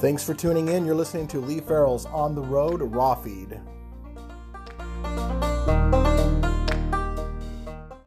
Thanks for tuning in. You're listening to Lee Farrell's On the Road Raw Feed.